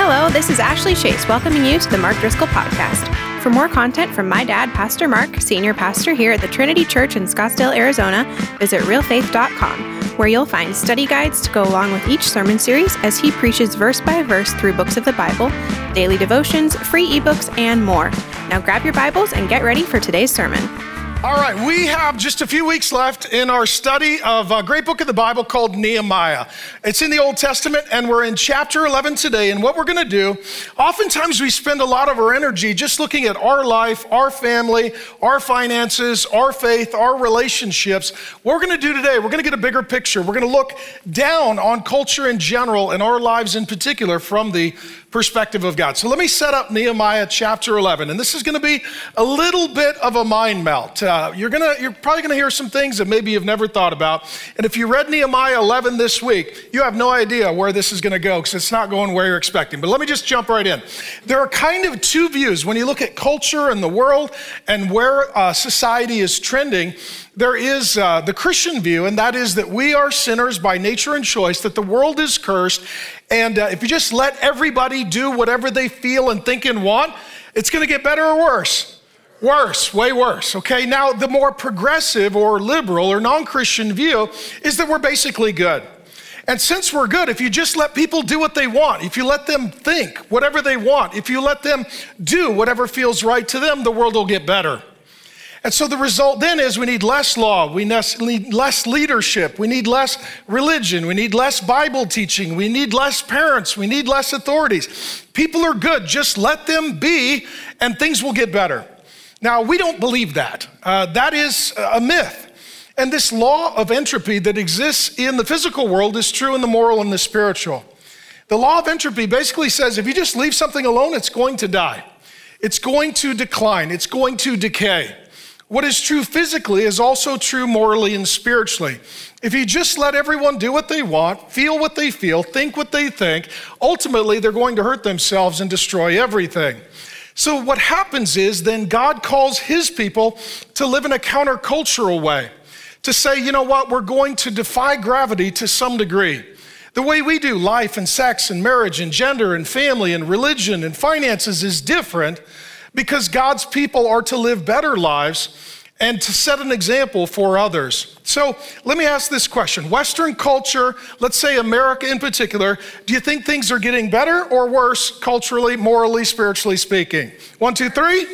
Hello, this is Ashley Chase welcoming you to the Mark Driscoll Podcast. For more content from my dad, Pastor Mark, senior pastor here at the Trinity Church in Scottsdale, Arizona, visit realfaith.com, where you'll find study guides to go along with each sermon series as he preaches verse by verse through books of the Bible, daily devotions, free ebooks, and more. Now grab your Bibles and get ready for today's sermon. All right, we have just a few weeks left in our study of a great book of the Bible called Nehemiah. It's in the Old Testament, and we're in chapter 11 today. And what we're going to do, oftentimes we spend a lot of our energy just looking at our life, our family, our finances, our faith, our relationships. What we're going to do today, we're going to get a bigger picture. We're going to look down on culture in general and our lives in particular from the perspective of God. So let me set up Nehemiah chapter 11. And this is going to be a little bit of a mind melt. Uh, you're, gonna, you're probably going to hear some things that maybe you've never thought about. And if you read Nehemiah 11 this week, you have no idea where this is going to go because it's not going where you're expecting. But let me just jump right in. There are kind of two views when you look at culture and the world and where uh, society is trending there is uh, the Christian view, and that is that we are sinners by nature and choice, that the world is cursed. And uh, if you just let everybody do whatever they feel and think and want, it's going to get better or worse. Worse, way worse. Okay, now the more progressive or liberal or non Christian view is that we're basically good. And since we're good, if you just let people do what they want, if you let them think whatever they want, if you let them do whatever feels right to them, the world will get better. And so the result then is we need less law, we need less leadership, we need less religion, we need less Bible teaching, we need less parents, we need less authorities. People are good, just let them be, and things will get better. Now, we don't believe that. Uh, that is a myth. And this law of entropy that exists in the physical world is true in the moral and the spiritual. The law of entropy basically says if you just leave something alone, it's going to die, it's going to decline, it's going to decay. What is true physically is also true morally and spiritually. If you just let everyone do what they want, feel what they feel, think what they think, ultimately they're going to hurt themselves and destroy everything. So, what happens is then God calls his people to live in a countercultural way, to say, you know what, we're going to defy gravity to some degree. The way we do life and sex and marriage and gender and family and religion and finances is different because God's people are to live better lives and to set an example for others. So let me ask this question Western culture, let's say America in particular, do you think things are getting better or worse culturally, morally, spiritually speaking? One, two, three?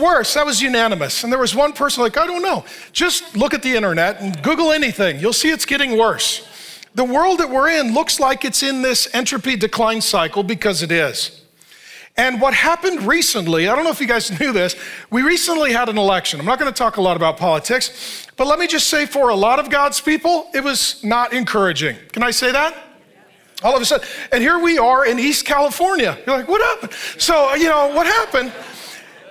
Worse, that was unanimous. And there was one person like, I don't know. Just look at the internet and Google anything. You'll see it's getting worse. The world that we're in looks like it's in this entropy decline cycle because it is. And what happened recently, I don't know if you guys knew this, we recently had an election. I'm not going to talk a lot about politics, but let me just say for a lot of God's people, it was not encouraging. Can I say that? All of a sudden, and here we are in East California. You're like, what happened? So, you know, what happened?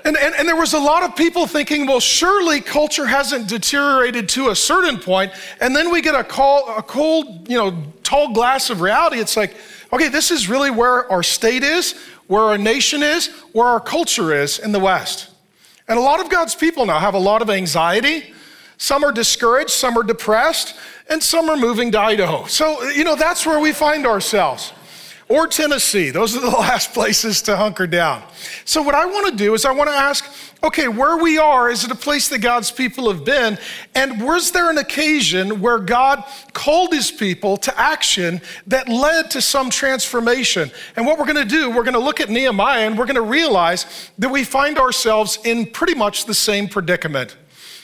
And, and, and, there was a lot of people thinking, well, surely culture hasn't deteriorated to a certain point. And then we get a, call, a cold, you know, tall glass of reality. It's like, okay, this is really where our state is where our nation is, where our culture is in the West. And a lot of God's people now have a lot of anxiety. Some are discouraged, some are depressed, and some are moving to Idaho. So, you know, that's where we find ourselves or Tennessee. Those are the last places to hunker down. So, what I want to do is, I want to ask okay, where we are, is it a place that God's people have been? And was there an occasion where God called his people to action that led to some transformation? And what we're going to do, we're going to look at Nehemiah and we're going to realize that we find ourselves in pretty much the same predicament.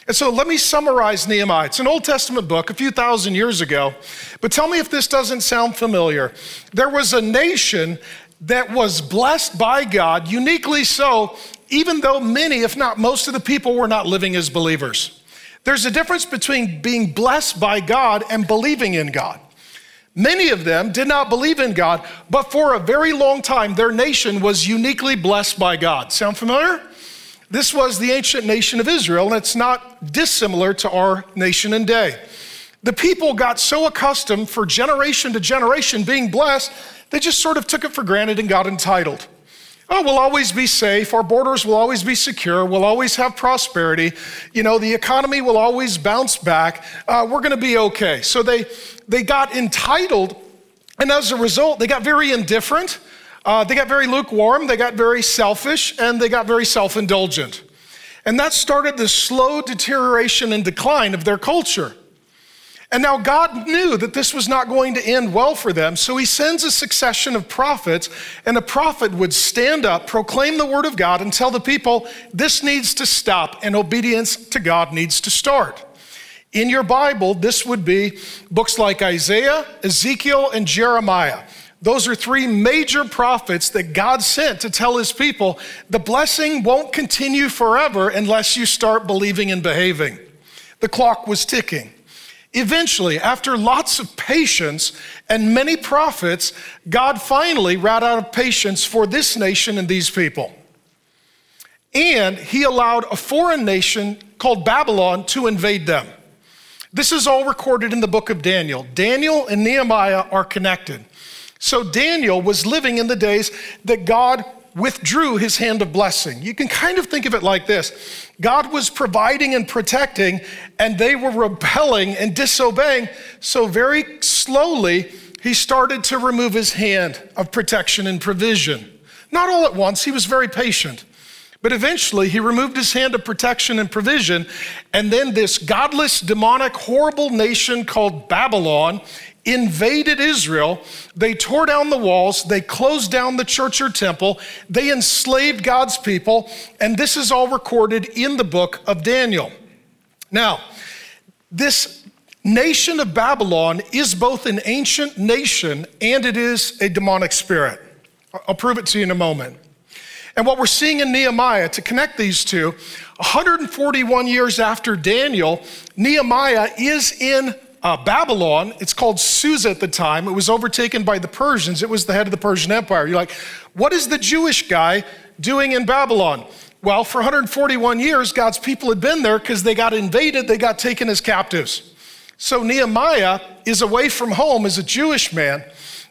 And so let me summarize Nehemiah. It's an Old Testament book a few thousand years ago, but tell me if this doesn't sound familiar. There was a nation that was blessed by God, uniquely so, even though many, if not most of the people, were not living as believers. There's a difference between being blessed by God and believing in God. Many of them did not believe in God, but for a very long time, their nation was uniquely blessed by God. Sound familiar? This was the ancient nation of Israel, and it's not dissimilar to our nation and day. The people got so accustomed for generation to generation being blessed, they just sort of took it for granted and got entitled. Oh, we'll always be safe. Our borders will always be secure. We'll always have prosperity. You know, the economy will always bounce back. Uh, we're going to be okay. So they, they got entitled, and as a result, they got very indifferent Uh, they got very lukewarm, they got very selfish, and they got very self indulgent. And that started the slow deterioration and decline of their culture. And now God knew that this was not going to end well for them, so he sends a succession of prophets, and a prophet would stand up, proclaim the word of God, and tell the people, this needs to stop, and obedience to God needs to start. In your Bible, this would be books like Isaiah, Ezekiel, and Jeremiah. Those are three major prophets that God sent to tell his people the blessing won't continue forever unless you start believing and behaving. The clock was ticking. Eventually, after lots of patience and many prophets, God finally ran out of patience for this nation and these people. And he allowed a foreign nation called Babylon to invade them. This is all recorded in the book of Daniel. Daniel and Nehemiah are connected. So Daniel was living in the days that God withdrew his hand of blessing. You can kind of think of it like this God was providing and protecting, and they were rebelling and disobeying. So, very slowly, he started to remove his hand of protection and provision. Not all at once, he was very patient. But eventually, he removed his hand of protection and provision, and then this godless, demonic, horrible nation called Babylon invaded Israel. They tore down the walls, they closed down the church or temple, they enslaved God's people, and this is all recorded in the book of Daniel. Now, this nation of Babylon is both an ancient nation and it is a demonic spirit. I'll prove it to you in a moment. And what we're seeing in Nehemiah, to connect these two, 141 years after Daniel, Nehemiah is in uh, Babylon. It's called Susa at the time. It was overtaken by the Persians. It was the head of the Persian Empire. You're like, what is the Jewish guy doing in Babylon? Well, for 141 years, God's people had been there because they got invaded, they got taken as captives. So Nehemiah is away from home as a Jewish man.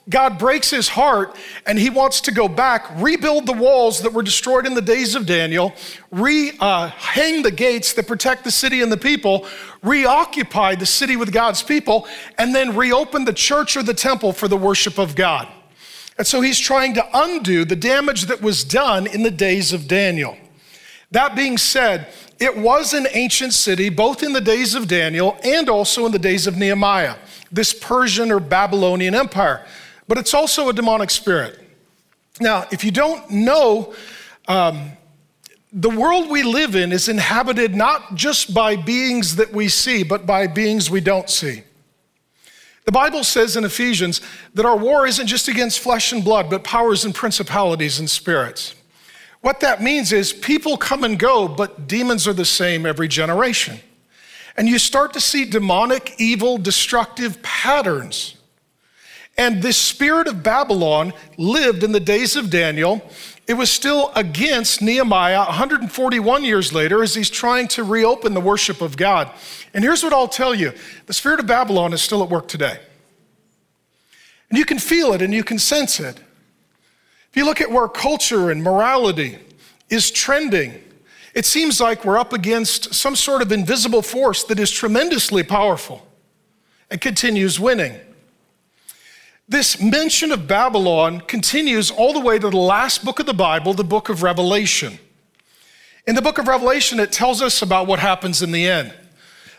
God breaks his heart and he wants to go back, rebuild the walls that were destroyed in the days of Daniel, re uh, hang the gates that protect the city and the people, reoccupy the city with God's people, and then reopen the church or the temple for the worship of God. And so he's trying to undo the damage that was done in the days of Daniel. That being said, it was an ancient city, both in the days of Daniel and also in the days of Nehemiah, this Persian or Babylonian empire but it's also a demonic spirit. Now, if you don't know, um, the world we live in is inhabited not just by beings that we see, but by beings we don't see. The Bible says in Ephesians that our war isn't just against flesh and blood, but powers and principalities and spirits. What that means is people come and go, but demons are the same every generation. And you start to see demonic, evil, destructive patterns and this spirit of Babylon lived in the days of Daniel. It was still against Nehemiah 141 years later as he's trying to reopen the worship of God. And here's what I'll tell you the spirit of Babylon is still at work today. And you can feel it and you can sense it. If you look at where culture and morality is trending, it seems like we're up against some sort of invisible force that is tremendously powerful and continues winning. This mention of Babylon continues all the way to the last book of the Bible, the book of Revelation. In the book of Revelation, it tells us about what happens in the end.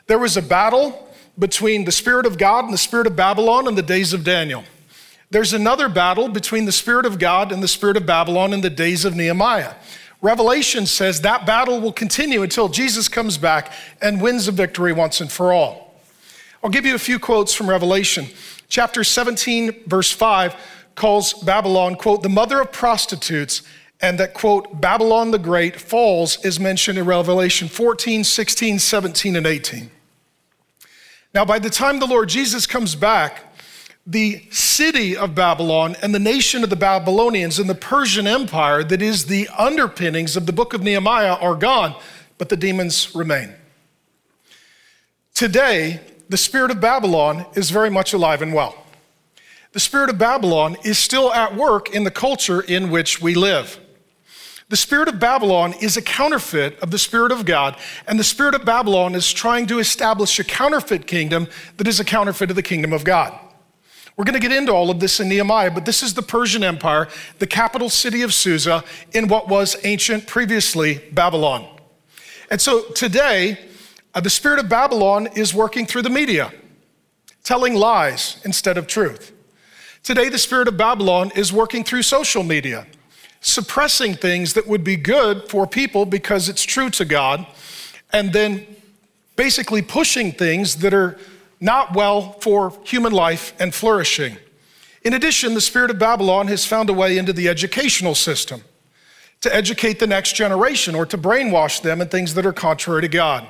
There was a battle between the Spirit of God and the Spirit of Babylon in the days of Daniel. There's another battle between the Spirit of God and the Spirit of Babylon in the days of Nehemiah. Revelation says that battle will continue until Jesus comes back and wins the victory once and for all. I'll give you a few quotes from Revelation. Chapter 17, verse 5 calls Babylon, quote, the mother of prostitutes, and that, quote, Babylon the Great falls is mentioned in Revelation 14, 16, 17, and 18. Now, by the time the Lord Jesus comes back, the city of Babylon and the nation of the Babylonians and the Persian Empire, that is the underpinnings of the book of Nehemiah, are gone, but the demons remain. Today, the spirit of Babylon is very much alive and well. The spirit of Babylon is still at work in the culture in which we live. The spirit of Babylon is a counterfeit of the spirit of God, and the spirit of Babylon is trying to establish a counterfeit kingdom that is a counterfeit of the kingdom of God. We're going to get into all of this in Nehemiah, but this is the Persian Empire, the capital city of Susa, in what was ancient, previously Babylon. And so today, Uh, the spirit of Babylon is working through the media, telling lies instead of truth. Today, the spirit of Babylon is working through social media, suppressing things that would be good for people because it's true to God, and then basically pushing things that are not well for human life and flourishing. In addition, the spirit of Babylon has found a way into the educational system to educate the next generation or to brainwash them in things that are contrary to God.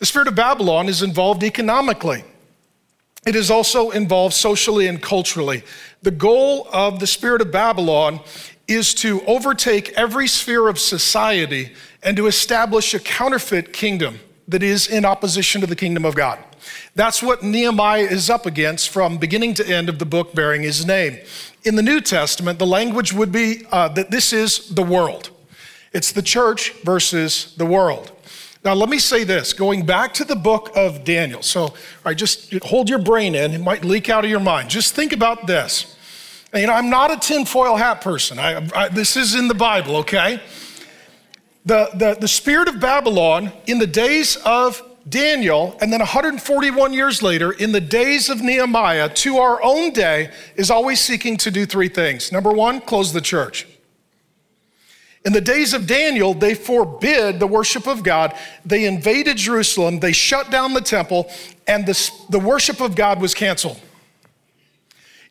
The spirit of Babylon is involved economically. It is also involved socially and culturally. The goal of the spirit of Babylon is to overtake every sphere of society and to establish a counterfeit kingdom that is in opposition to the kingdom of God. That's what Nehemiah is up against from beginning to end of the book bearing his name. In the New Testament, the language would be uh, that this is the world. It's the church versus the world. Now, let me say this going back to the book of Daniel. So, I just hold your brain in, it might leak out of your mind. Just think about this. And you know, I'm not a tinfoil hat person. I, I, this is in the Bible, okay? The, the, the spirit of Babylon in the days of Daniel, and then 141 years later, in the days of Nehemiah, to our own day, is always seeking to do three things. Number one, close the church. In the days of Daniel, they forbid the worship of God. They invaded Jerusalem, they shut down the temple, and the, the worship of God was canceled.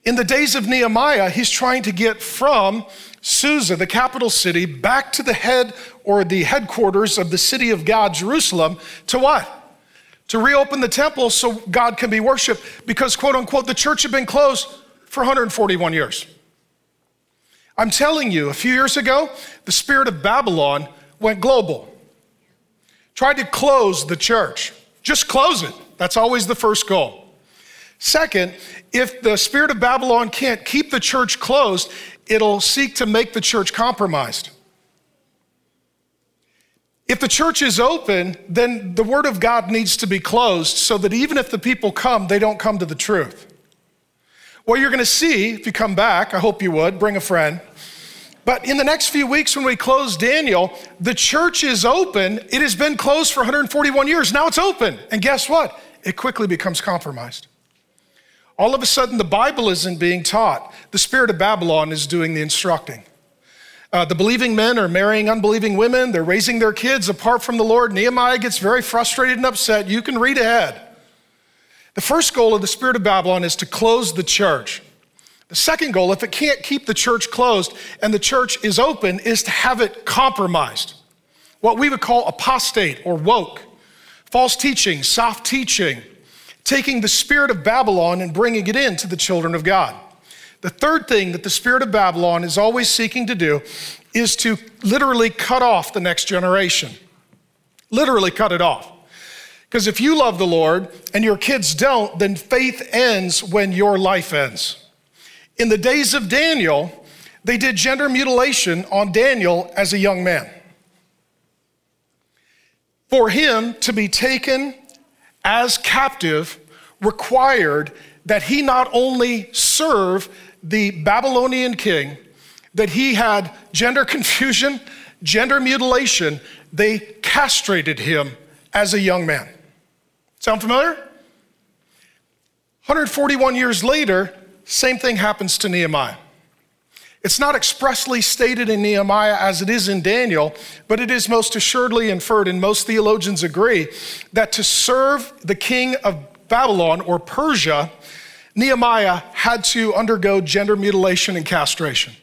In the days of Nehemiah, he's trying to get from Susa, the capital city, back to the head or the headquarters of the city of God, Jerusalem, to what? to reopen the temple so God can be worshiped because, quote unquote, the church had been closed for 141 years. I'm telling you, a few years ago, the spirit of Babylon went global, tried to close the church. Just close it. That's always the first goal. Second, if the spirit of Babylon can't keep the church closed, it'll seek to make the church compromised. If the church is open, then the word of God needs to be closed so that even if the people come, they don't come to the truth. What you're going to see if you come back, I hope you would, bring a friend. But in the next few weeks, when we close Daniel, the church is open. It has been closed for 141 years. Now it's open. And guess what? It quickly becomes compromised. All of a sudden, the Bible isn't being taught. The spirit of Babylon is doing the instructing. Uh, the believing men are marrying unbelieving women. They're raising their kids apart from the Lord. Nehemiah gets very frustrated and upset. You can read ahead. The first goal of the spirit of Babylon is to close the church. The second goal, if it can't keep the church closed and the church is open, is to have it compromised. What we would call apostate or woke, false teaching, soft teaching, taking the spirit of Babylon and bringing it into the children of God. The third thing that the spirit of Babylon is always seeking to do is to literally cut off the next generation. Literally cut it off. Because if you love the Lord and your kids don't, then faith ends when your life ends. In the days of Daniel, they did gender mutilation on Daniel as a young man. For him to be taken as captive required that he not only serve the Babylonian king that he had gender confusion, gender mutilation. They castrated him as a young man. Sound familiar? 141 years later, same thing happens to Nehemiah. It's not expressly stated in Nehemiah as it is in Daniel, but it is most assuredly inferred, and most theologians agree, that to serve the king of Babylon or Persia, Nehemiah had to undergo gender mutilation and castration.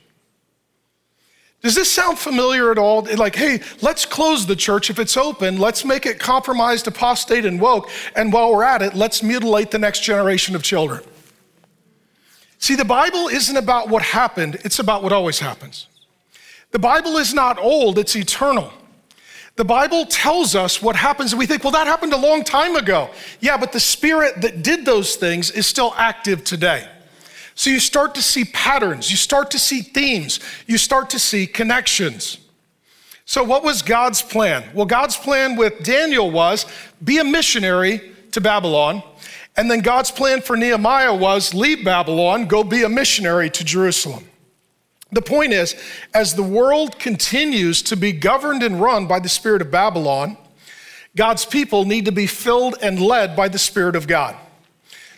Does this sound familiar at all? Like, hey, let's close the church if it's open. Let's make it compromised, apostate, and woke. And while we're at it, let's mutilate the next generation of children. See, the Bible isn't about what happened, it's about what always happens. The Bible is not old, it's eternal. The Bible tells us what happens, and we think, well, that happened a long time ago. Yeah, but the spirit that did those things is still active today. So you start to see patterns, you start to see themes, you start to see connections. So, what was God's plan? Well, God's plan with Daniel was be a missionary to Babylon And then God's plan for Nehemiah was leave Babylon, go be a missionary to Jerusalem. The point is, as the world continues to be governed and run by the spirit of Babylon, God's people need to be filled and led by the Spirit of God.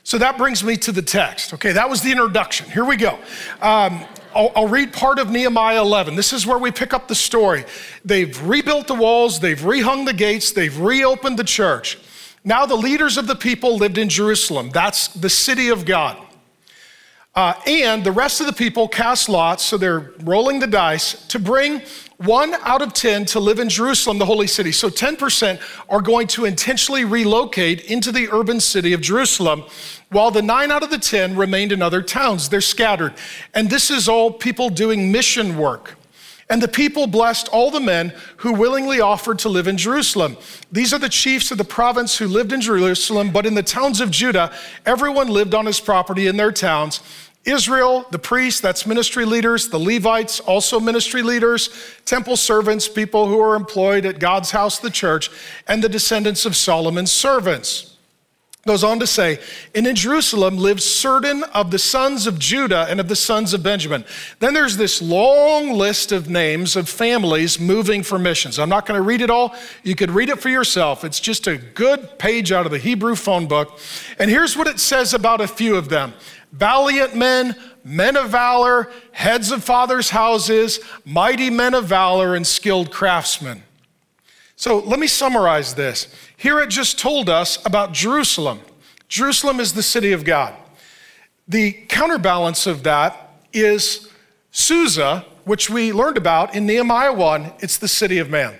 So that brings me to the text. Okay, that was the introduction. Here we go. Um, I'll, I'll, read part of Nehemiah 11. This is where we pick up the story. They've rebuilt the walls, they've rehung the gates, they've reopened the church. Now the leaders of the people lived in Jerusalem. That's the city of God. Uh, and the rest of the people cast lots, so they're rolling the dice to bring one out of 10 to live in Jerusalem, the holy city. So 10% are going to intentionally relocate into the urban city of Jerusalem, while the nine out of the 10 remained in other towns. They're scattered. And this is all people doing mission work. And the people blessed all the men who willingly offered to live in Jerusalem. These are the chiefs of the province who lived in Jerusalem, but in the towns of Judah, everyone lived on his property in their towns. Israel, the priests, that's ministry leaders, the Levites, also ministry leaders, temple servants, people who are employed at God's house, the church, and the descendants of Solomon's servants. Goes on to say, and in Jerusalem lived certain of the sons of Judah and of the sons of Benjamin. Then there's this long list of names of families moving for missions. I'm not going to read it all. You could read it for yourself. It's just a good page out of the Hebrew phone book. And here's what it says about a few of them valiant men, men of valor, heads of fathers' houses, mighty men of valor, and skilled craftsmen. So let me summarize this. Here it just told us about Jerusalem. Jerusalem is the city of God. The counterbalance of that is Susa, which we learned about in Nehemiah 1. It's the city of man.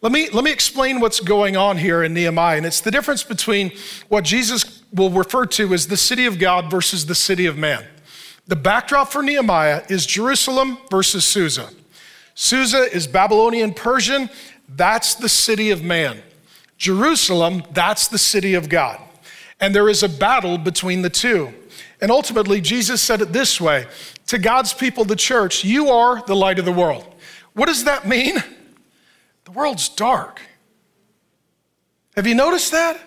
Let me, let me explain what's going on here in Nehemiah. And it's the difference between what Jesus will refer to as the city of God versus the city of man. The backdrop for Nehemiah is Jerusalem versus Susa. Susa is Babylonian Persian, that's the city of man. Jerusalem, that's the city of God. And there is a battle between the two. And ultimately, Jesus said it this way to God's people, the church, you are the light of the world. What does that mean? The world's dark. Have you noticed that?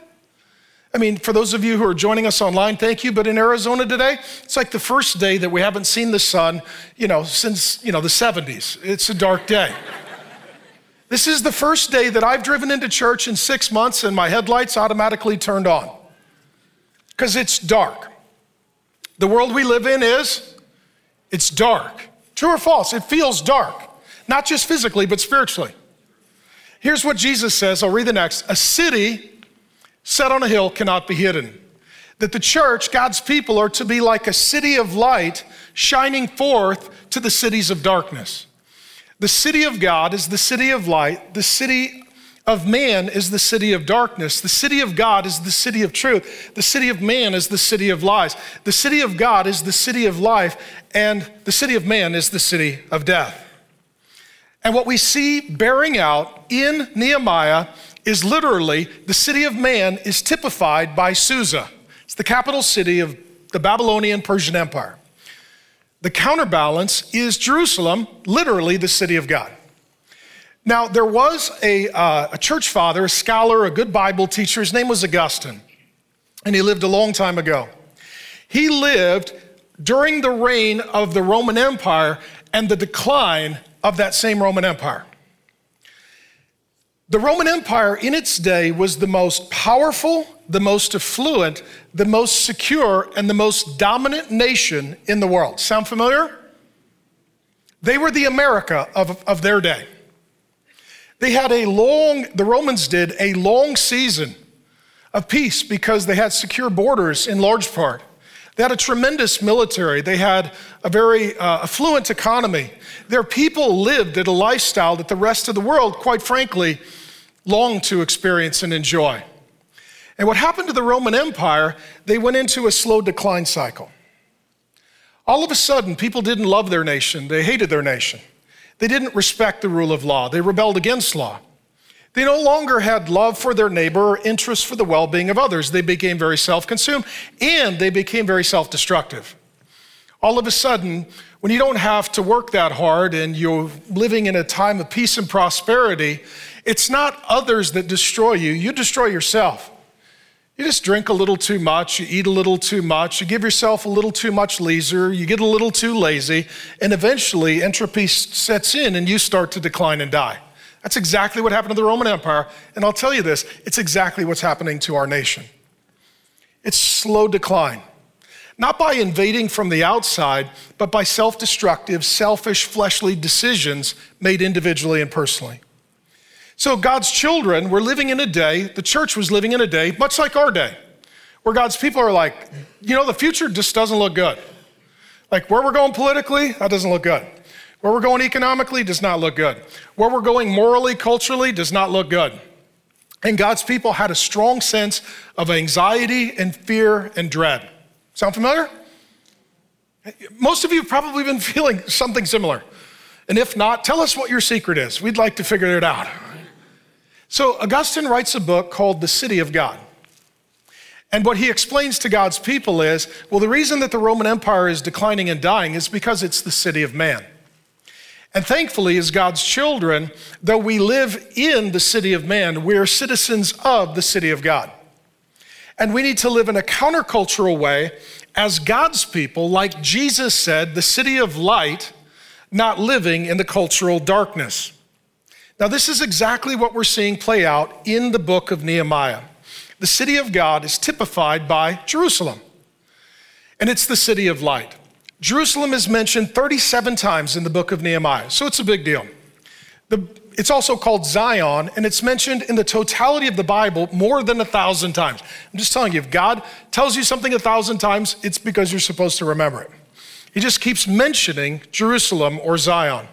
I mean, for those of you who are joining us online, thank you. But in Arizona today, it's like the first day that we haven't seen the sun, you know, since, you know, the 70s. It's a dark day. this is the first day that I've driven into church in six months and my headlights automatically turned on because it's dark. The world we live in is, it's dark. True or false? It feels dark, not just physically, but spiritually. Here's what Jesus says. I'll read the next. A city set on a hill cannot be hidden. That the church, God's people, are to be like a city of light shining forth to the cities of darkness. The city of God is the city of light. The city of man is the city of darkness. The city of God is the city of truth. The city of man is the city of lies. The city of God is the city of life. And the city of man is the city of death. And what we see bearing out in Nehemiah is literally the city of man is typified by Susa. It's the capital city of the Babylonian Persian Empire. The counterbalance is Jerusalem, literally the city of God. Now, there was a, uh, a church father, a scholar, a good Bible teacher. His name was Augustine, and he lived a long time ago. He lived during the reign of the Roman Empire and the decline of that same Roman Empire. The Roman Empire in its day was the most powerful, the most affluent, the most secure, and the most dominant nation in the world. Sound familiar? They were the America of, of their day. They had a long, the Romans did a long season of peace because they had secure borders in large part. They had a tremendous military. They had a very uh, affluent economy. Their people lived at a lifestyle that the rest of the world, quite frankly, longed to experience and enjoy. And what happened to the Roman Empire, they went into a slow decline cycle. All of a sudden, people didn't love their nation, they hated their nation. They didn't respect the rule of law, they rebelled against law. They no longer had love for their neighbor or interest for the well being of others. They became very self consumed and they became very self destructive. All of a sudden, when you don't have to work that hard and you're living in a time of peace and prosperity, it's not others that destroy you, you destroy yourself. You just drink a little too much, you eat a little too much, you give yourself a little too much leisure, you get a little too lazy, and eventually entropy sets in and you start to decline and die. That's exactly what happened to the Roman Empire. And I'll tell you this it's exactly what's happening to our nation. It's slow decline. Not by invading from the outside, but by self destructive, selfish, fleshly decisions made individually and personally. So, God's children were living in a day, the church was living in a day, much like our day, where God's people are like, you know, the future just doesn't look good. Like where we're going politically, that doesn't look good. Where we're going economically does not look good. Where we're going morally, culturally does not look good. And God's people had a strong sense of anxiety and fear and dread. Sound familiar? Most of you have probably been feeling something similar. And if not, tell us what your secret is. We'd like to figure it out. So, Augustine writes a book called The City of God. And what he explains to God's people is well, the reason that the Roman Empire is declining and dying is because it's the city of man. And thankfully, as God's children, though we live in the city of man, we're citizens of the city of God. And we need to live in a countercultural way as God's people, like Jesus said, the city of light, not living in the cultural darkness. Now, this is exactly what we're seeing play out in the book of Nehemiah. The city of God is typified by Jerusalem, and it's the city of light. Jerusalem is mentioned 37 times in the book of Nehemiah, so it's a big deal. The, it's also called Zion, and it's mentioned in the totality of the Bible more than a thousand times. I'm just telling you, if God tells you something a thousand times, it's because you're supposed to remember it. He just keeps mentioning Jerusalem or Zion.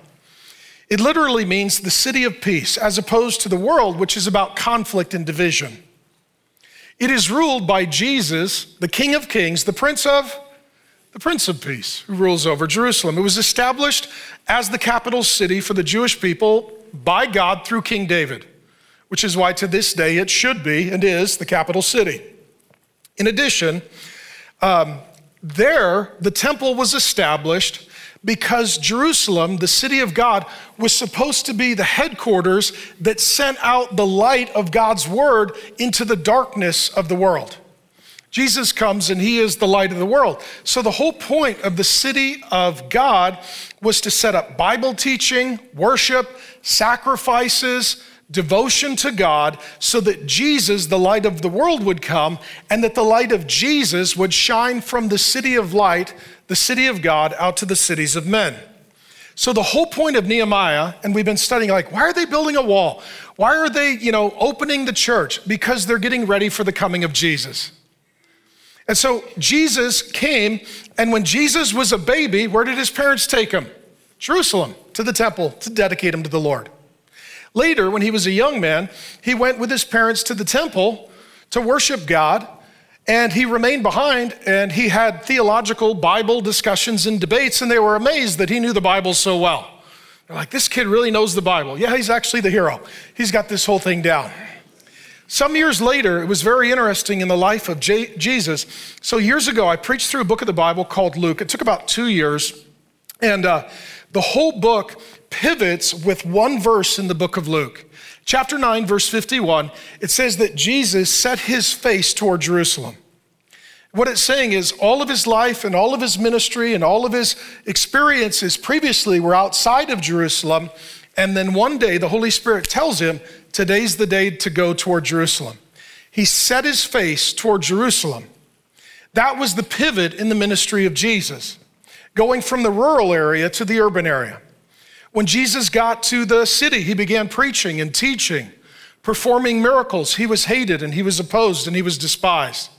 It literally means the city of peace, as opposed to the world, which is about conflict and division. It is ruled by Jesus, the King of Kings, the Prince of the Prince of Peace, who rules over Jerusalem. It was established as the capital city for the Jewish people by God through King David, which is why to this day it should be and is the capital city. In addition, um, there the temple was established because Jerusalem, the city of God, was supposed to be the headquarters that sent out the light of God's word into the darkness of the world. Jesus comes and he is the light of the world. So, the whole point of the city of God was to set up Bible teaching, worship, sacrifices, devotion to God, so that Jesus, the light of the world, would come and that the light of Jesus would shine from the city of light the city of God out to the cities of men. So the whole point of Nehemiah, and we've been studying like, why are they building a wall? Why are they, you know, opening the church? Because they're getting ready for the coming of Jesus. And so Jesus came, and when Jesus was a baby, where did his parents take him? Jerusalem, to the temple, to dedicate him to the Lord. Later, when he was a young man, he went with his parents to the temple to worship God and he remained behind and he had theological Bible discussions and debates, and they were amazed that he knew the Bible so well. They're like, this kid really knows the Bible. Yeah, he's actually the hero. He's got this whole thing down. Some years later, it was very interesting in the life of J- Jesus. So, years ago, I preached through a book of the Bible called Luke. It took about two years. And uh, the whole book pivots with one verse in the book of Luke. Chapter 9, verse 51, it says that Jesus set his face toward Jerusalem. What it's saying is all of his life and all of his ministry and all of his experiences previously were outside of Jerusalem. And then one day the Holy Spirit tells him, Today's the day to go toward Jerusalem. He set his face toward Jerusalem. That was the pivot in the ministry of Jesus, going from the rural area to the urban area. When Jesus got to the city, he began preaching and teaching, performing miracles. He was hated and he was opposed and he was despised.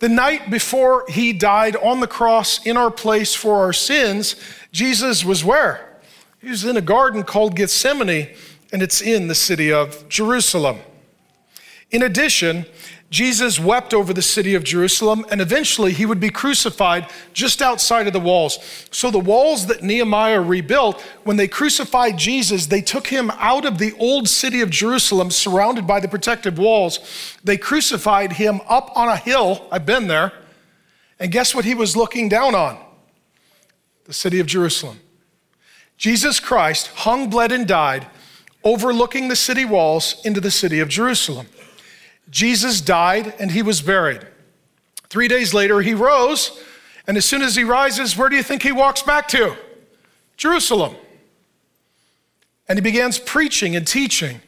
The night before he died on the cross in our place for our sins, Jesus was where? He was in a garden called Gethsemane, and it's in the city of Jerusalem. In addition, Jesus wept over the city of Jerusalem, and eventually he would be crucified just outside of the walls. So, the walls that Nehemiah rebuilt, when they crucified Jesus, they took him out of the old city of Jerusalem, surrounded by the protective walls. They crucified him up on a hill. I've been there. And guess what he was looking down on? The city of Jerusalem. Jesus Christ hung, bled, and died, overlooking the city walls into the city of Jerusalem. Jesus died and he was buried. Three days later, he rose, and as soon as he rises, where do you think he walks back to? Jerusalem. And he begins preaching and teaching.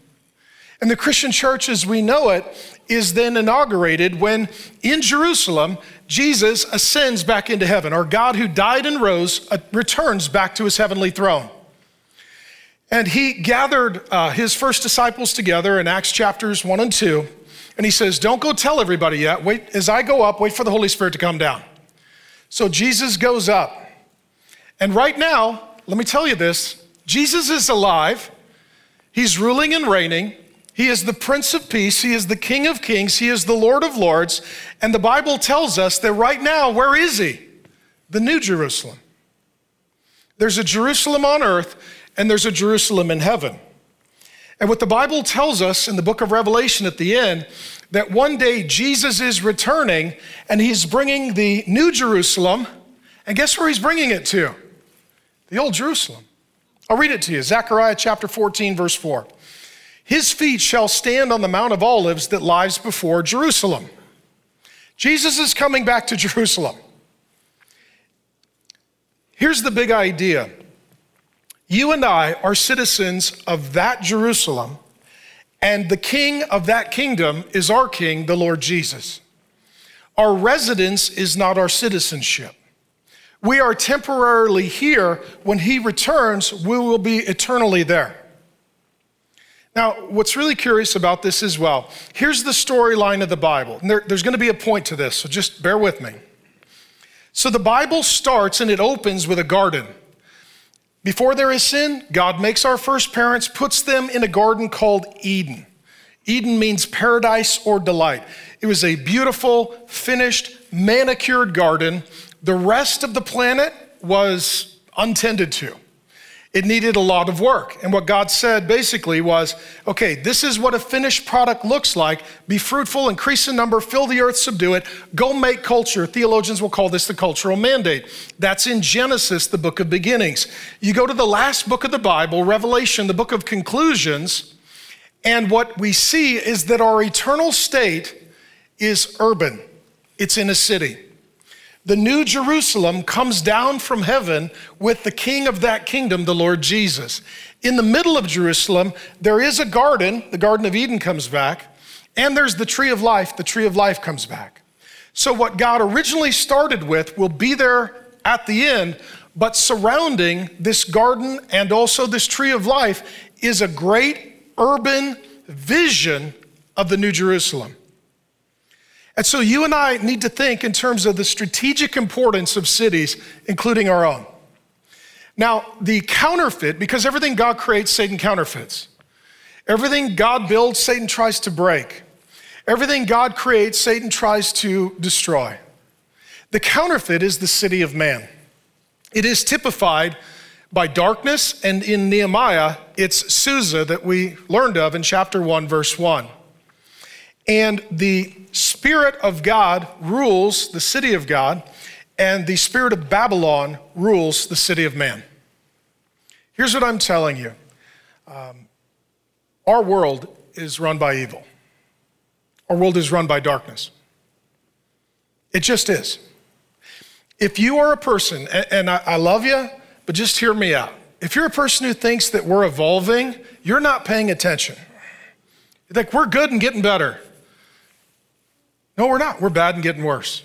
And the Christian church as we know it is then inaugurated when in Jerusalem, Jesus ascends back into heaven. Our God who died and rose uh, returns back to his heavenly throne. And he gathered uh, his first disciples together in Acts chapters 1 and 2. And he says, Don't go tell everybody yet. Wait, as I go up, wait for the Holy Spirit to come down. So Jesus goes up. And right now, let me tell you this Jesus is alive, he's ruling and reigning. He is the Prince of Peace. He is the King of Kings. He is the Lord of Lords. And the Bible tells us that right now, where is He? The New Jerusalem. There's a Jerusalem on earth, and there's a Jerusalem in heaven. And what the Bible tells us in the book of Revelation at the end, that one day Jesus is returning and he's bringing the New Jerusalem. And guess where he's bringing it to? The Old Jerusalem. I'll read it to you Zechariah chapter 14, verse 4. His feet shall stand on the Mount of Olives that lies before Jerusalem. Jesus is coming back to Jerusalem. Here's the big idea you and I are citizens of that Jerusalem, and the king of that kingdom is our king, the Lord Jesus. Our residence is not our citizenship. We are temporarily here. When he returns, we will be eternally there. Now, what's really curious about this as well, here's the storyline of the Bible. There, there's going to be a point to this, so just bear with me. So the Bible starts and it opens with a garden. Before there is sin, God makes our first parents, puts them in a garden called Eden. Eden means paradise or delight. It was a beautiful, finished, manicured garden. The rest of the planet was untended to. It needed a lot of work. And what God said basically was okay, this is what a finished product looks like. Be fruitful, increase in number, fill the earth, subdue it, go make culture. Theologians will call this the cultural mandate. That's in Genesis, the book of beginnings. You go to the last book of the Bible, Revelation, the book of conclusions, and what we see is that our eternal state is urban, it's in a city. The new Jerusalem comes down from heaven with the king of that kingdom, the Lord Jesus. In the middle of Jerusalem, there is a garden, the Garden of Eden comes back, and there's the tree of life, the tree of life comes back. So, what God originally started with will be there at the end, but surrounding this garden and also this tree of life is a great urban vision of the New Jerusalem. And so you and I need to think in terms of the strategic importance of cities, including our own. Now, the counterfeit, because everything God creates, Satan counterfeits. Everything God builds, Satan tries to break. Everything God creates, Satan tries to destroy. The counterfeit is the city of man. It is typified by darkness, and in Nehemiah, it's Susa that we learned of in chapter 1, verse 1. And the Spirit of God rules the city of God, and the Spirit of Babylon rules the city of man. Here's what I'm telling you um, our world is run by evil, our world is run by darkness. It just is. If you are a person, and I love you, but just hear me out. If you're a person who thinks that we're evolving, you're not paying attention. Think we're good and getting better. No, we're not. We're bad and getting worse.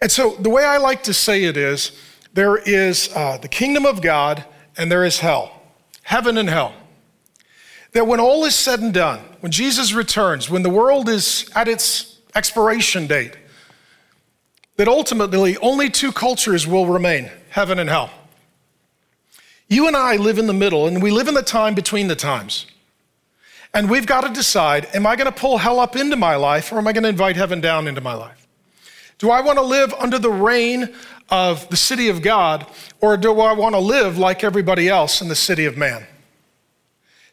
And so the way I like to say it is there is uh, the kingdom of God and there is hell, heaven and hell. That when all is said and done, when Jesus returns, when the world is at its expiration date, that ultimately only two cultures will remain heaven and hell. You and I live in the middle, and we live in the time between the times. And we've got to decide am I going to pull hell up into my life or am I going to invite heaven down into my life? Do I want to live under the reign of the city of God or do I want to live like everybody else in the city of man?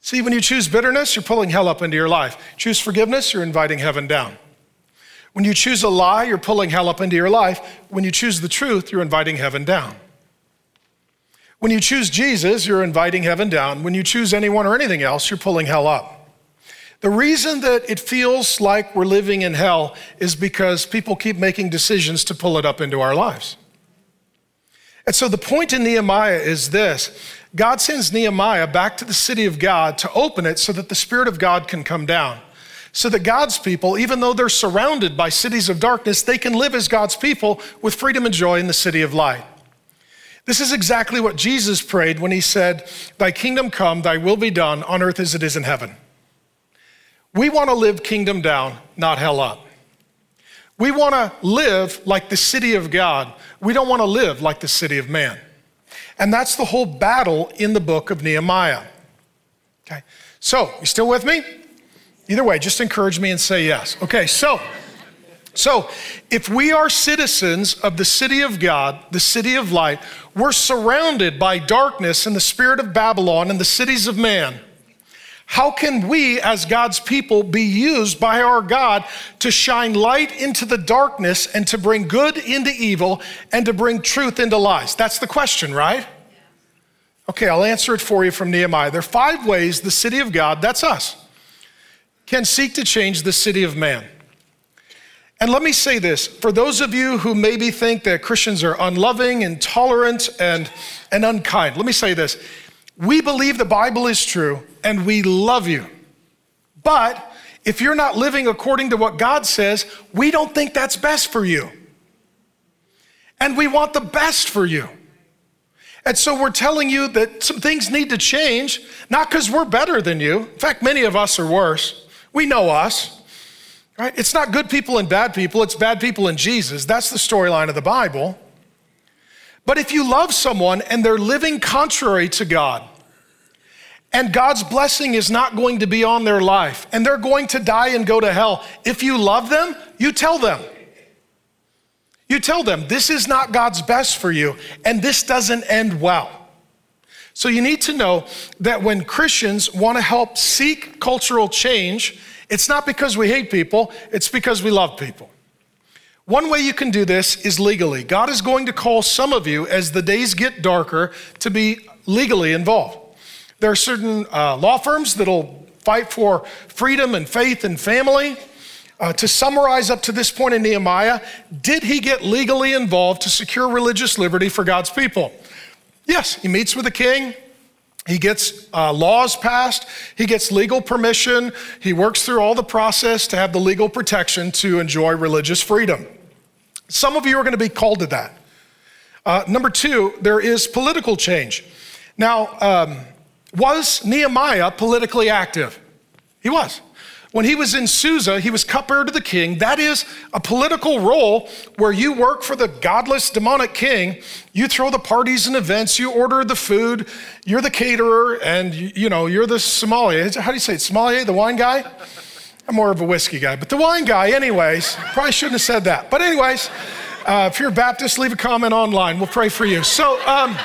See, when you choose bitterness, you're pulling hell up into your life. Choose forgiveness, you're inviting heaven down. When you choose a lie, you're pulling hell up into your life. When you choose the truth, you're inviting heaven down. When you choose Jesus, you're inviting heaven down. When you choose anyone or anything else, you're pulling hell up. The reason that it feels like we're living in hell is because people keep making decisions to pull it up into our lives. And so the point in Nehemiah is this God sends Nehemiah back to the city of God to open it so that the Spirit of God can come down. So that God's people, even though they're surrounded by cities of darkness, they can live as God's people with freedom and joy in the city of light. This is exactly what Jesus prayed when he said, Thy kingdom come, thy will be done on earth as it is in heaven. We want to live kingdom down, not hell up. We want to live like the city of God. We don't want to live like the city of man. And that's the whole battle in the book of Nehemiah. Okay, so you still with me? Either way, just encourage me and say yes. Okay, so. So, if we are citizens of the city of God, the city of light, we're surrounded by darkness and the spirit of Babylon and the cities of man. How can we, as God's people, be used by our God to shine light into the darkness and to bring good into evil and to bring truth into lies? That's the question, right? Okay, I'll answer it for you from Nehemiah. There are five ways the city of God, that's us, can seek to change the city of man. And let me say this for those of you who maybe think that Christians are unloving, intolerant, and, and unkind, let me say this. We believe the Bible is true and we love you. But if you're not living according to what God says, we don't think that's best for you. And we want the best for you. And so we're telling you that some things need to change, not because we're better than you. In fact, many of us are worse. We know us. Right? It's not good people and bad people, it's bad people and Jesus. That's the storyline of the Bible. But if you love someone and they're living contrary to God, and God's blessing is not going to be on their life, and they're going to die and go to hell, if you love them, you tell them. You tell them, this is not God's best for you, and this doesn't end well. So you need to know that when Christians want to help seek cultural change, it's not because we hate people, it's because we love people. One way you can do this is legally. God is going to call some of you, as the days get darker, to be legally involved. There are certain uh, law firms that'll fight for freedom and faith and family. Uh, to summarize up to this point in Nehemiah, did he get legally involved to secure religious liberty for God's people? Yes, he meets with the king. He gets uh, laws passed. He gets legal permission. He works through all the process to have the legal protection to enjoy religious freedom. Some of you are going to be called to that. Uh, number two, there is political change. Now, um, was Nehemiah politically active? He was. When he was in Susa, he was cupbearer to the king. That is a political role where you work for the godless, demonic king. You throw the parties and events, you order the food, you're the caterer, and you know, you're the sommelier. How do you say it? Sommelier, the wine guy? I'm more of a whiskey guy, but the wine guy, anyways. Probably shouldn't have said that. But, anyways, uh, if you're a Baptist, leave a comment online. We'll pray for you. So, um,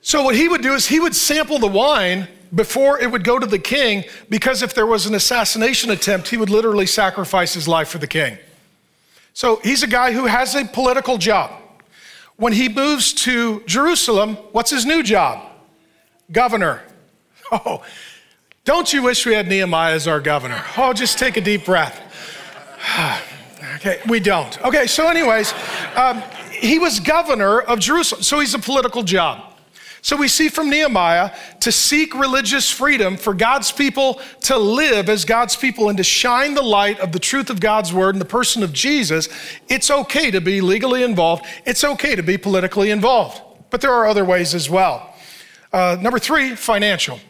so what he would do is he would sample the wine before it would go to the king, because if there was an assassination attempt, he would literally sacrifice his life for the king. So he's a guy who has a political job. When he moves to Jerusalem, what's his new job? Governor. Oh, don't you wish we had Nehemiah as our governor? Oh, just take a deep breath. okay, we don't. Okay, so, anyways, um, he was governor of Jerusalem, so he's a political job. So we see from Nehemiah to seek religious freedom for God's people to live as God's people and to shine the light of the truth of God's word in the person of Jesus. It's okay to be legally involved, it's okay to be politically involved. But there are other ways as well. Uh, number three, financial.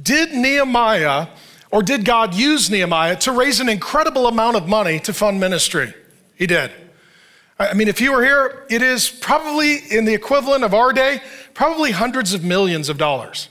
Did Nehemiah or did God use Nehemiah to raise an incredible amount of money to fund ministry? He did. I mean, if you were here, it is probably in the equivalent of our day, probably hundreds of millions of dollars.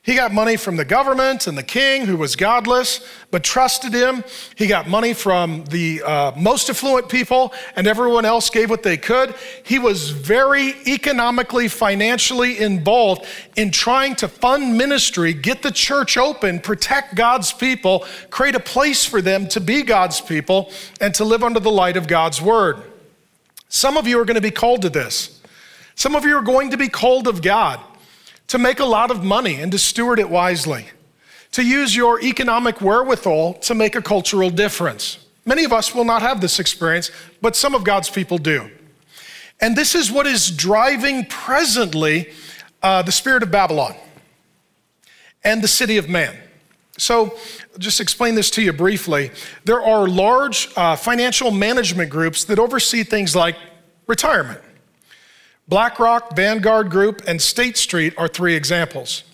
He got money from the government and the king, who was godless but trusted him. He got money from the uh, most affluent people, and everyone else gave what they could. He was very economically, financially involved in trying to fund ministry, get the church open, protect God's people, create a place for them to be God's people, and to live under the light of God's word. Some of you are going to be called to this. Some of you are going to be called of God to make a lot of money and to steward it wisely, to use your economic wherewithal to make a cultural difference. Many of us will not have this experience, but some of God's people do. And this is what is driving presently uh, the spirit of Babylon and the city of man. So, just explain this to you briefly. There are large uh, financial management groups that oversee things like retirement. BlackRock, Vanguard Group, and State Street are three examples.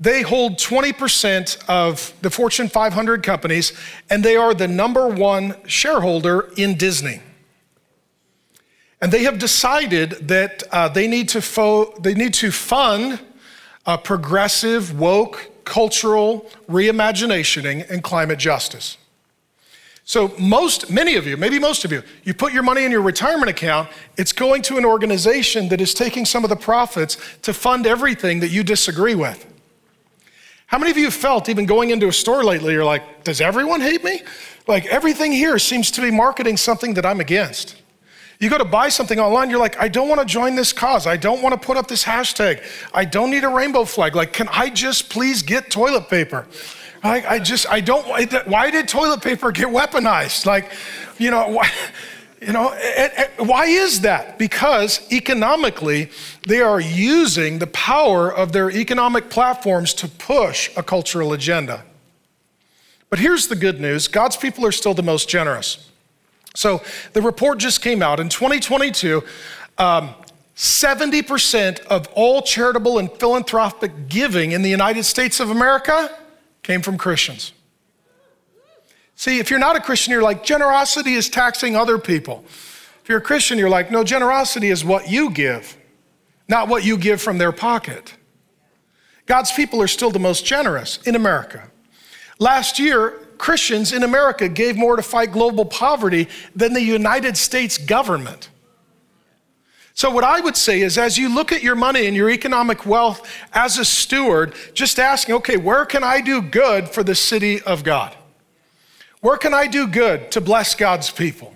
They hold 20% of the Fortune 500 companies, and they are the number one shareholder in Disney. And they have decided that uh, they, need to fo- they need to fund a progressive, woke, cultural reimagining and climate justice. So, most, many of you, maybe most of you, you put your money in your retirement account, it's going to an organization that is taking some of the profits to fund everything that you disagree with. How many of you felt, even going into a store lately, you're like, does everyone hate me? Like, everything here seems to be marketing something that I'm against. You go to buy something online, you're like, I don't want to join this cause. I don't want to put up this hashtag. I don't need a rainbow flag. Like, can I just please get toilet paper? I, I just, I don't, why did toilet paper get weaponized? Like, you know, why, you know, why is that? Because economically, they are using the power of their economic platforms to push a cultural agenda. But here's the good news God's people are still the most generous. So the report just came out in 2022. Um, 70% of all charitable and philanthropic giving in the United States of America came from Christians. See, if you're not a Christian, you're like, generosity is taxing other people. If you're a Christian, you're like, no, generosity is what you give, not what you give from their pocket. God's people are still the most generous in America. Last year, Christians in America gave more to fight global poverty than the United States government. So, what I would say is, as you look at your money and your economic wealth as a steward, just asking, okay, where can I do good for the city of God? Where can I do good to bless God's people?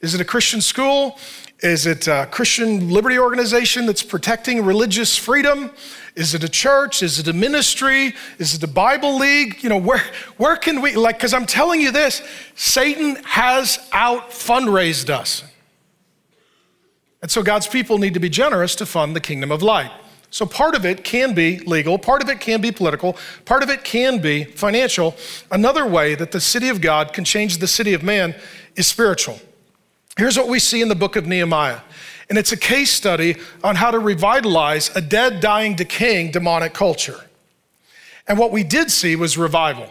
Is it a Christian school? Is it a Christian liberty organization that's protecting religious freedom? Is it a church? Is it a ministry? Is it a Bible league? You know, where, where can we, like, because I'm telling you this Satan has out fundraised us. And so God's people need to be generous to fund the kingdom of light. So part of it can be legal, part of it can be political, part of it can be financial. Another way that the city of God can change the city of man is spiritual. Here's what we see in the book of Nehemiah. And it's a case study on how to revitalize a dead, dying, decaying demonic culture. And what we did see was revival.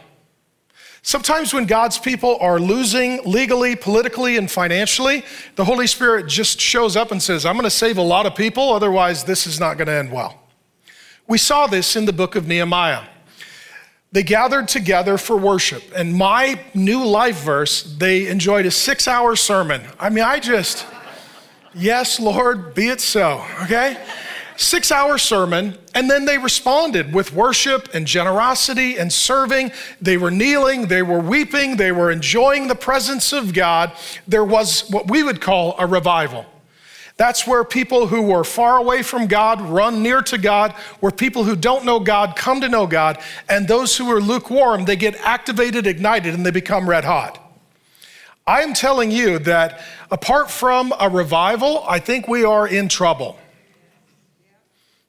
Sometimes when God's people are losing legally, politically, and financially, the Holy Spirit just shows up and says, I'm going to save a lot of people, otherwise, this is not going to end well. We saw this in the book of Nehemiah. They gathered together for worship. And my new life verse, they enjoyed a six hour sermon. I mean, I just, yes, Lord, be it so, okay? Six hour sermon, and then they responded with worship and generosity and serving. They were kneeling, they were weeping, they were enjoying the presence of God. There was what we would call a revival. That's where people who were far away from God run near to God, where people who don't know God come to know God, and those who are lukewarm, they get activated, ignited, and they become red hot. I am telling you that apart from a revival, I think we are in trouble.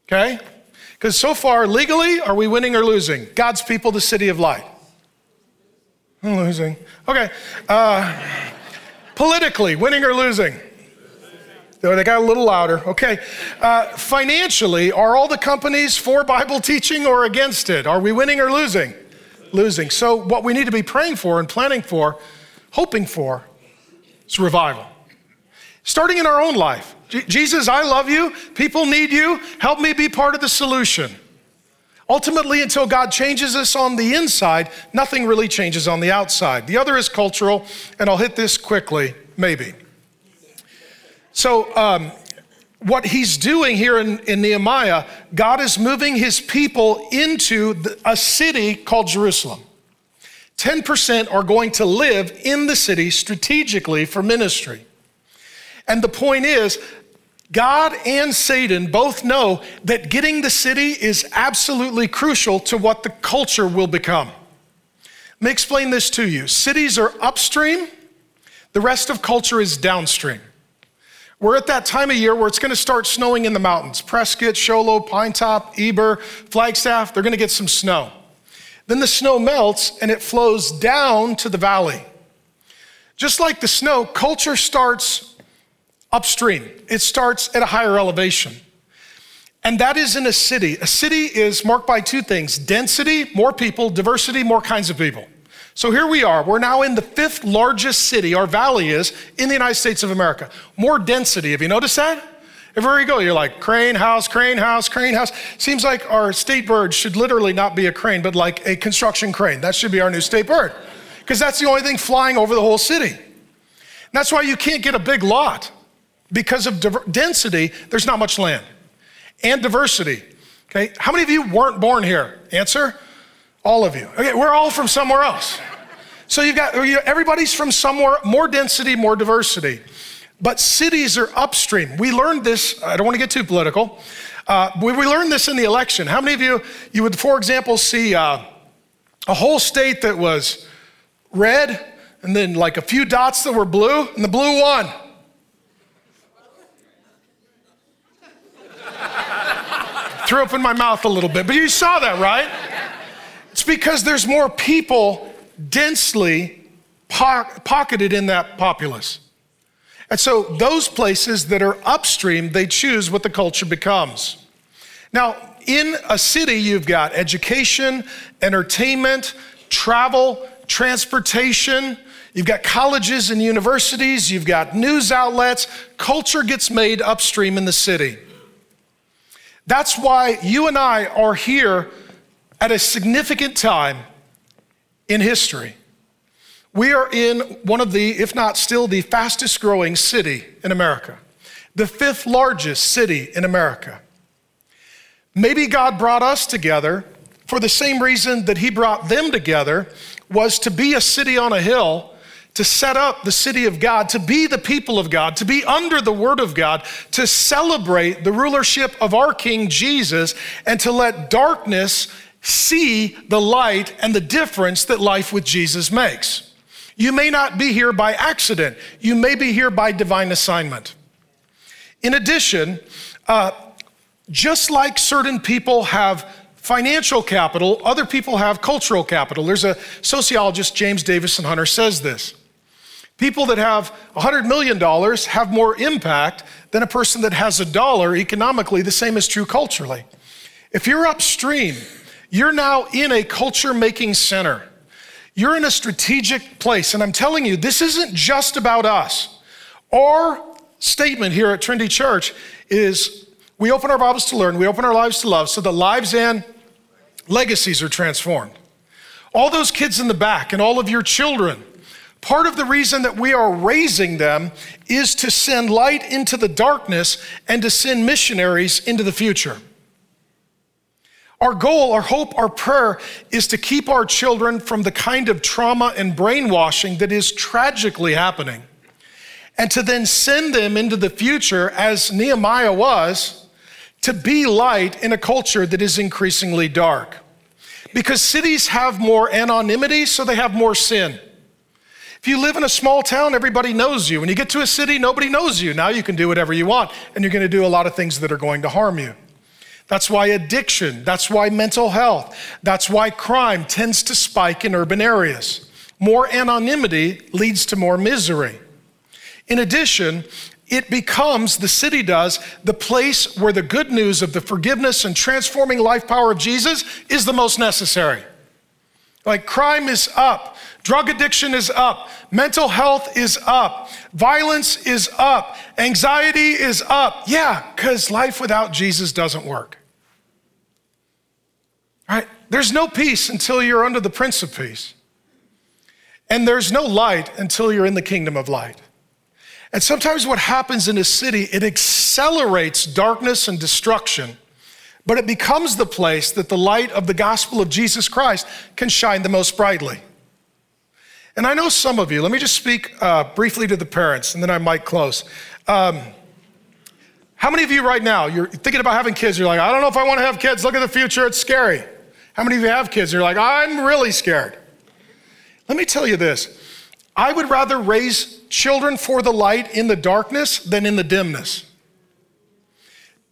Okay? Because so far, legally, are we winning or losing? God's people, the city of light. I'm losing. Okay. Uh, politically, winning or losing? They got a little louder. Okay. Uh, financially, are all the companies for Bible teaching or against it? Are we winning or losing? Losing. So, what we need to be praying for and planning for, hoping for, is revival. Starting in our own life. Jesus, I love you. People need you. Help me be part of the solution. Ultimately, until God changes us on the inside, nothing really changes on the outside. The other is cultural, and I'll hit this quickly, maybe. So, um, what he's doing here in, in, Nehemiah, God is moving his people into the, a city called Jerusalem. 10% are going to live in the city strategically for ministry. And the point is, God and Satan both know that getting the city is absolutely crucial to what the culture will become. Let me explain this to you. Cities are upstream, the rest of culture is downstream. We're at that time of year where it's going to start snowing in the mountains. Prescott, Show Low, Pine Top, Heber, Flagstaff, they're going to get some snow. Then the snow melts and it flows down to the valley. Just like the snow, culture starts upstream, it starts at a higher elevation. And that is in a city. A city is marked by two things density, more people, diversity, more kinds of people. So here we are. We're now in the fifth largest city, our valley is, in the United States of America. More density. Have you noticed that? Everywhere you go, you're like crane house, crane house, crane house. Seems like our state bird should literally not be a crane, but like a construction crane. That should be our new state bird. Because that's the only thing flying over the whole city. And that's why you can't get a big lot. Because of density, there's not much land. And diversity. Okay, how many of you weren't born here? Answer? All of you. Okay, we're all from somewhere else. So you've got everybody's from somewhere, more density, more diversity. But cities are upstream. We learned this, I don't want to get too political. Uh, we, we learned this in the election. How many of you, you would, for example, see uh, a whole state that was red and then like a few dots that were blue, and the blue won? Threw up in my mouth a little bit, but you saw that, right? It's because there's more people densely pocketed in that populace. And so those places that are upstream, they choose what the culture becomes. Now, in a city, you've got education, entertainment, travel, transportation, you've got colleges and universities, you've got news outlets. Culture gets made upstream in the city. That's why you and I are here at a significant time in history. We are in one of the, if not still, the fastest growing city in America, the fifth largest city in America. Maybe God brought us together for the same reason that He brought them together was to be a city on a hill to set up the city of God, to be the people of God, to be under the word of God, to celebrate the rulership of our King Jesus, and to let darkness see the light and the difference that life with Jesus makes. You may not be here by accident, you may be here by divine assignment. In addition, uh, just like certain people have financial capital, other people have cultural capital. There's a sociologist, James Davison Hunter, says this. People that have $100 million have more impact than a person that has a dollar economically. The same is true culturally. If you're upstream, you're now in a culture making center. You're in a strategic place. And I'm telling you, this isn't just about us. Our statement here at Trinity Church is we open our Bibles to learn, we open our lives to love, so the lives and legacies are transformed. All those kids in the back and all of your children Part of the reason that we are raising them is to send light into the darkness and to send missionaries into the future. Our goal, our hope, our prayer is to keep our children from the kind of trauma and brainwashing that is tragically happening, and to then send them into the future, as Nehemiah was, to be light in a culture that is increasingly dark. Because cities have more anonymity, so they have more sin. If you live in a small town, everybody knows you. When you get to a city, nobody knows you. Now you can do whatever you want, and you're going to do a lot of things that are going to harm you. That's why addiction, that's why mental health, that's why crime tends to spike in urban areas. More anonymity leads to more misery. In addition, it becomes, the city does, the place where the good news of the forgiveness and transforming life power of Jesus is the most necessary. Like crime is up, drug addiction is up, mental health is up, violence is up, anxiety is up. Yeah, because life without Jesus doesn't work. Right? There's no peace until you're under the Prince of Peace. And there's no light until you're in the kingdom of light. And sometimes what happens in a city, it accelerates darkness and destruction but it becomes the place that the light of the gospel of Jesus Christ can shine the most brightly. And I know some of you, let me just speak uh, briefly to the parents and then I might close. Um, How many of you right now, you're thinking about having kids, you're like, I don't know if I want to have kids, look at the future, it's scary. How many of you have kids? You're like, I'm really scared. Let me tell you this I would rather raise children for the light in the darkness than in the dimness.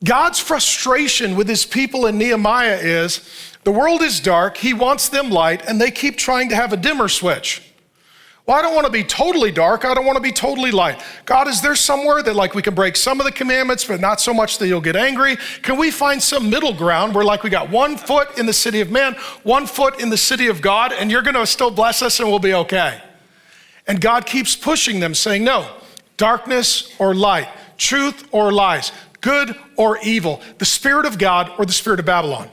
God's frustration with his people in Nehemiah is the world is dark, he wants them light, and they keep trying to have a dimmer switch. Well, I don't want to be totally dark. I don't want to be totally light. God, is there somewhere that like we can break some of the commandments, but not so much that you'll get angry? Can we find some middle ground where like we got one foot in the city of man, one foot in the city of God, and you're going to still bless us and we'll be okay? And God keeps pushing them, saying, no, darkness or light, truth or lies, good or evil, the spirit of God or the spirit of Babylon.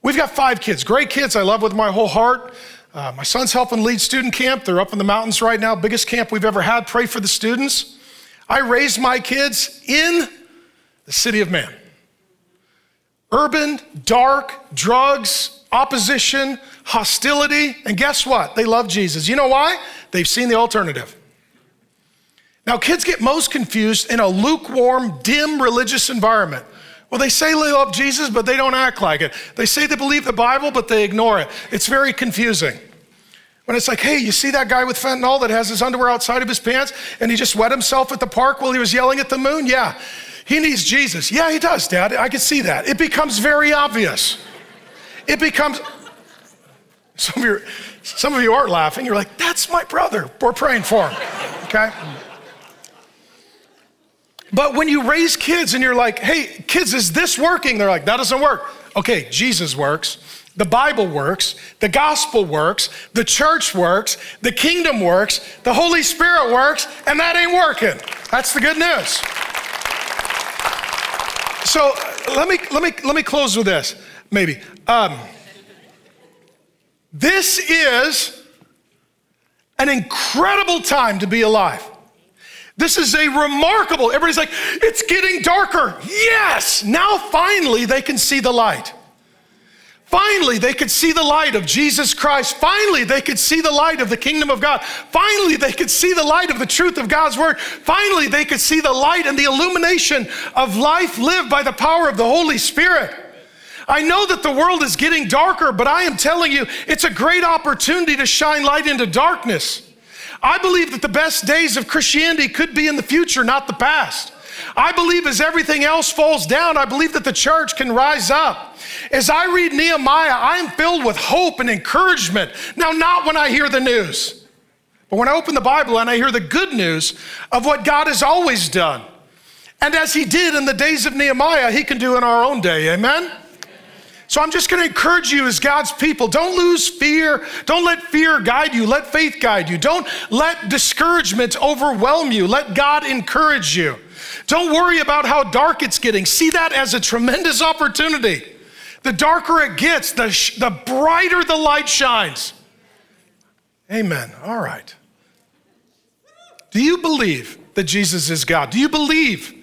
We've got five kids, great kids I love with my whole heart. Uh, my son's helping lead student camp. They're up in the mountains right now, biggest camp we've ever had. Pray for the students. I raised my kids in the city of man. Urban, dark, drugs, opposition, hostility, and guess what? They love Jesus. You know why? They've seen the alternative. Now, kids get most confused in a lukewarm, dim religious environment. Well, they say they love Jesus, but they don't act like it. They say they believe the Bible, but they ignore it. It's very confusing. When it's like, hey, you see that guy with fentanyl that has his underwear outside of his pants and he just wet himself at the park while he was yelling at the moon? Yeah. He needs Jesus. Yeah, he does, Dad. I can see that. It becomes very obvious. It becomes, some of, you, some of you aren't laughing. You're like, that's my brother. We're praying for him. Okay? But when you raise kids and you're like, hey, kids, is this working? They're like, that doesn't work. Okay, Jesus works. The Bible works, the gospel works, the church works, the kingdom works, the Holy Spirit works, and that ain't working. That's the good news. So let me let me let me close with this, maybe. Um, this is an incredible time to be alive. This is a remarkable, everybody's like, it's getting darker. Yes, now finally they can see the light. Finally, they could see the light of Jesus Christ. Finally, they could see the light of the kingdom of God. Finally, they could see the light of the truth of God's word. Finally, they could see the light and the illumination of life lived by the power of the Holy Spirit. I know that the world is getting darker, but I am telling you, it's a great opportunity to shine light into darkness. I believe that the best days of Christianity could be in the future, not the past. I believe as everything else falls down, I believe that the church can rise up. As I read Nehemiah, I am filled with hope and encouragement. Now, not when I hear the news, but when I open the Bible and I hear the good news of what God has always done. And as He did in the days of Nehemiah, He can do in our own day. Amen? So I'm just going to encourage you as God's people. Don't lose fear. Don't let fear guide you. Let faith guide you. Don't let discouragement overwhelm you. Let God encourage you. Don't worry about how dark it's getting. See that as a tremendous opportunity. The darker it gets, the, sh- the brighter the light shines. Amen. All right. Do you believe that Jesus is God? Do you believe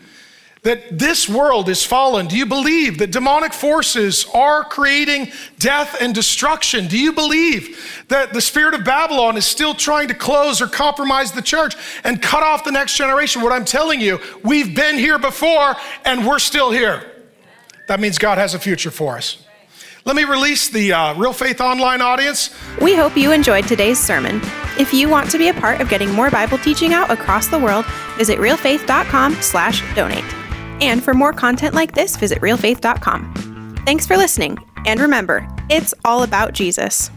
that this world is fallen? Do you believe that demonic forces are creating death and destruction? Do you believe that the spirit of Babylon is still trying to close or compromise the church and cut off the next generation? What I'm telling you, we've been here before and we're still here. That means God has a future for us. Let me release the uh, Real Faith Online audience. We hope you enjoyed today's sermon. If you want to be a part of getting more Bible teaching out across the world, visit realfaith.com/donate. And for more content like this, visit realfaith.com. Thanks for listening, and remember, it's all about Jesus.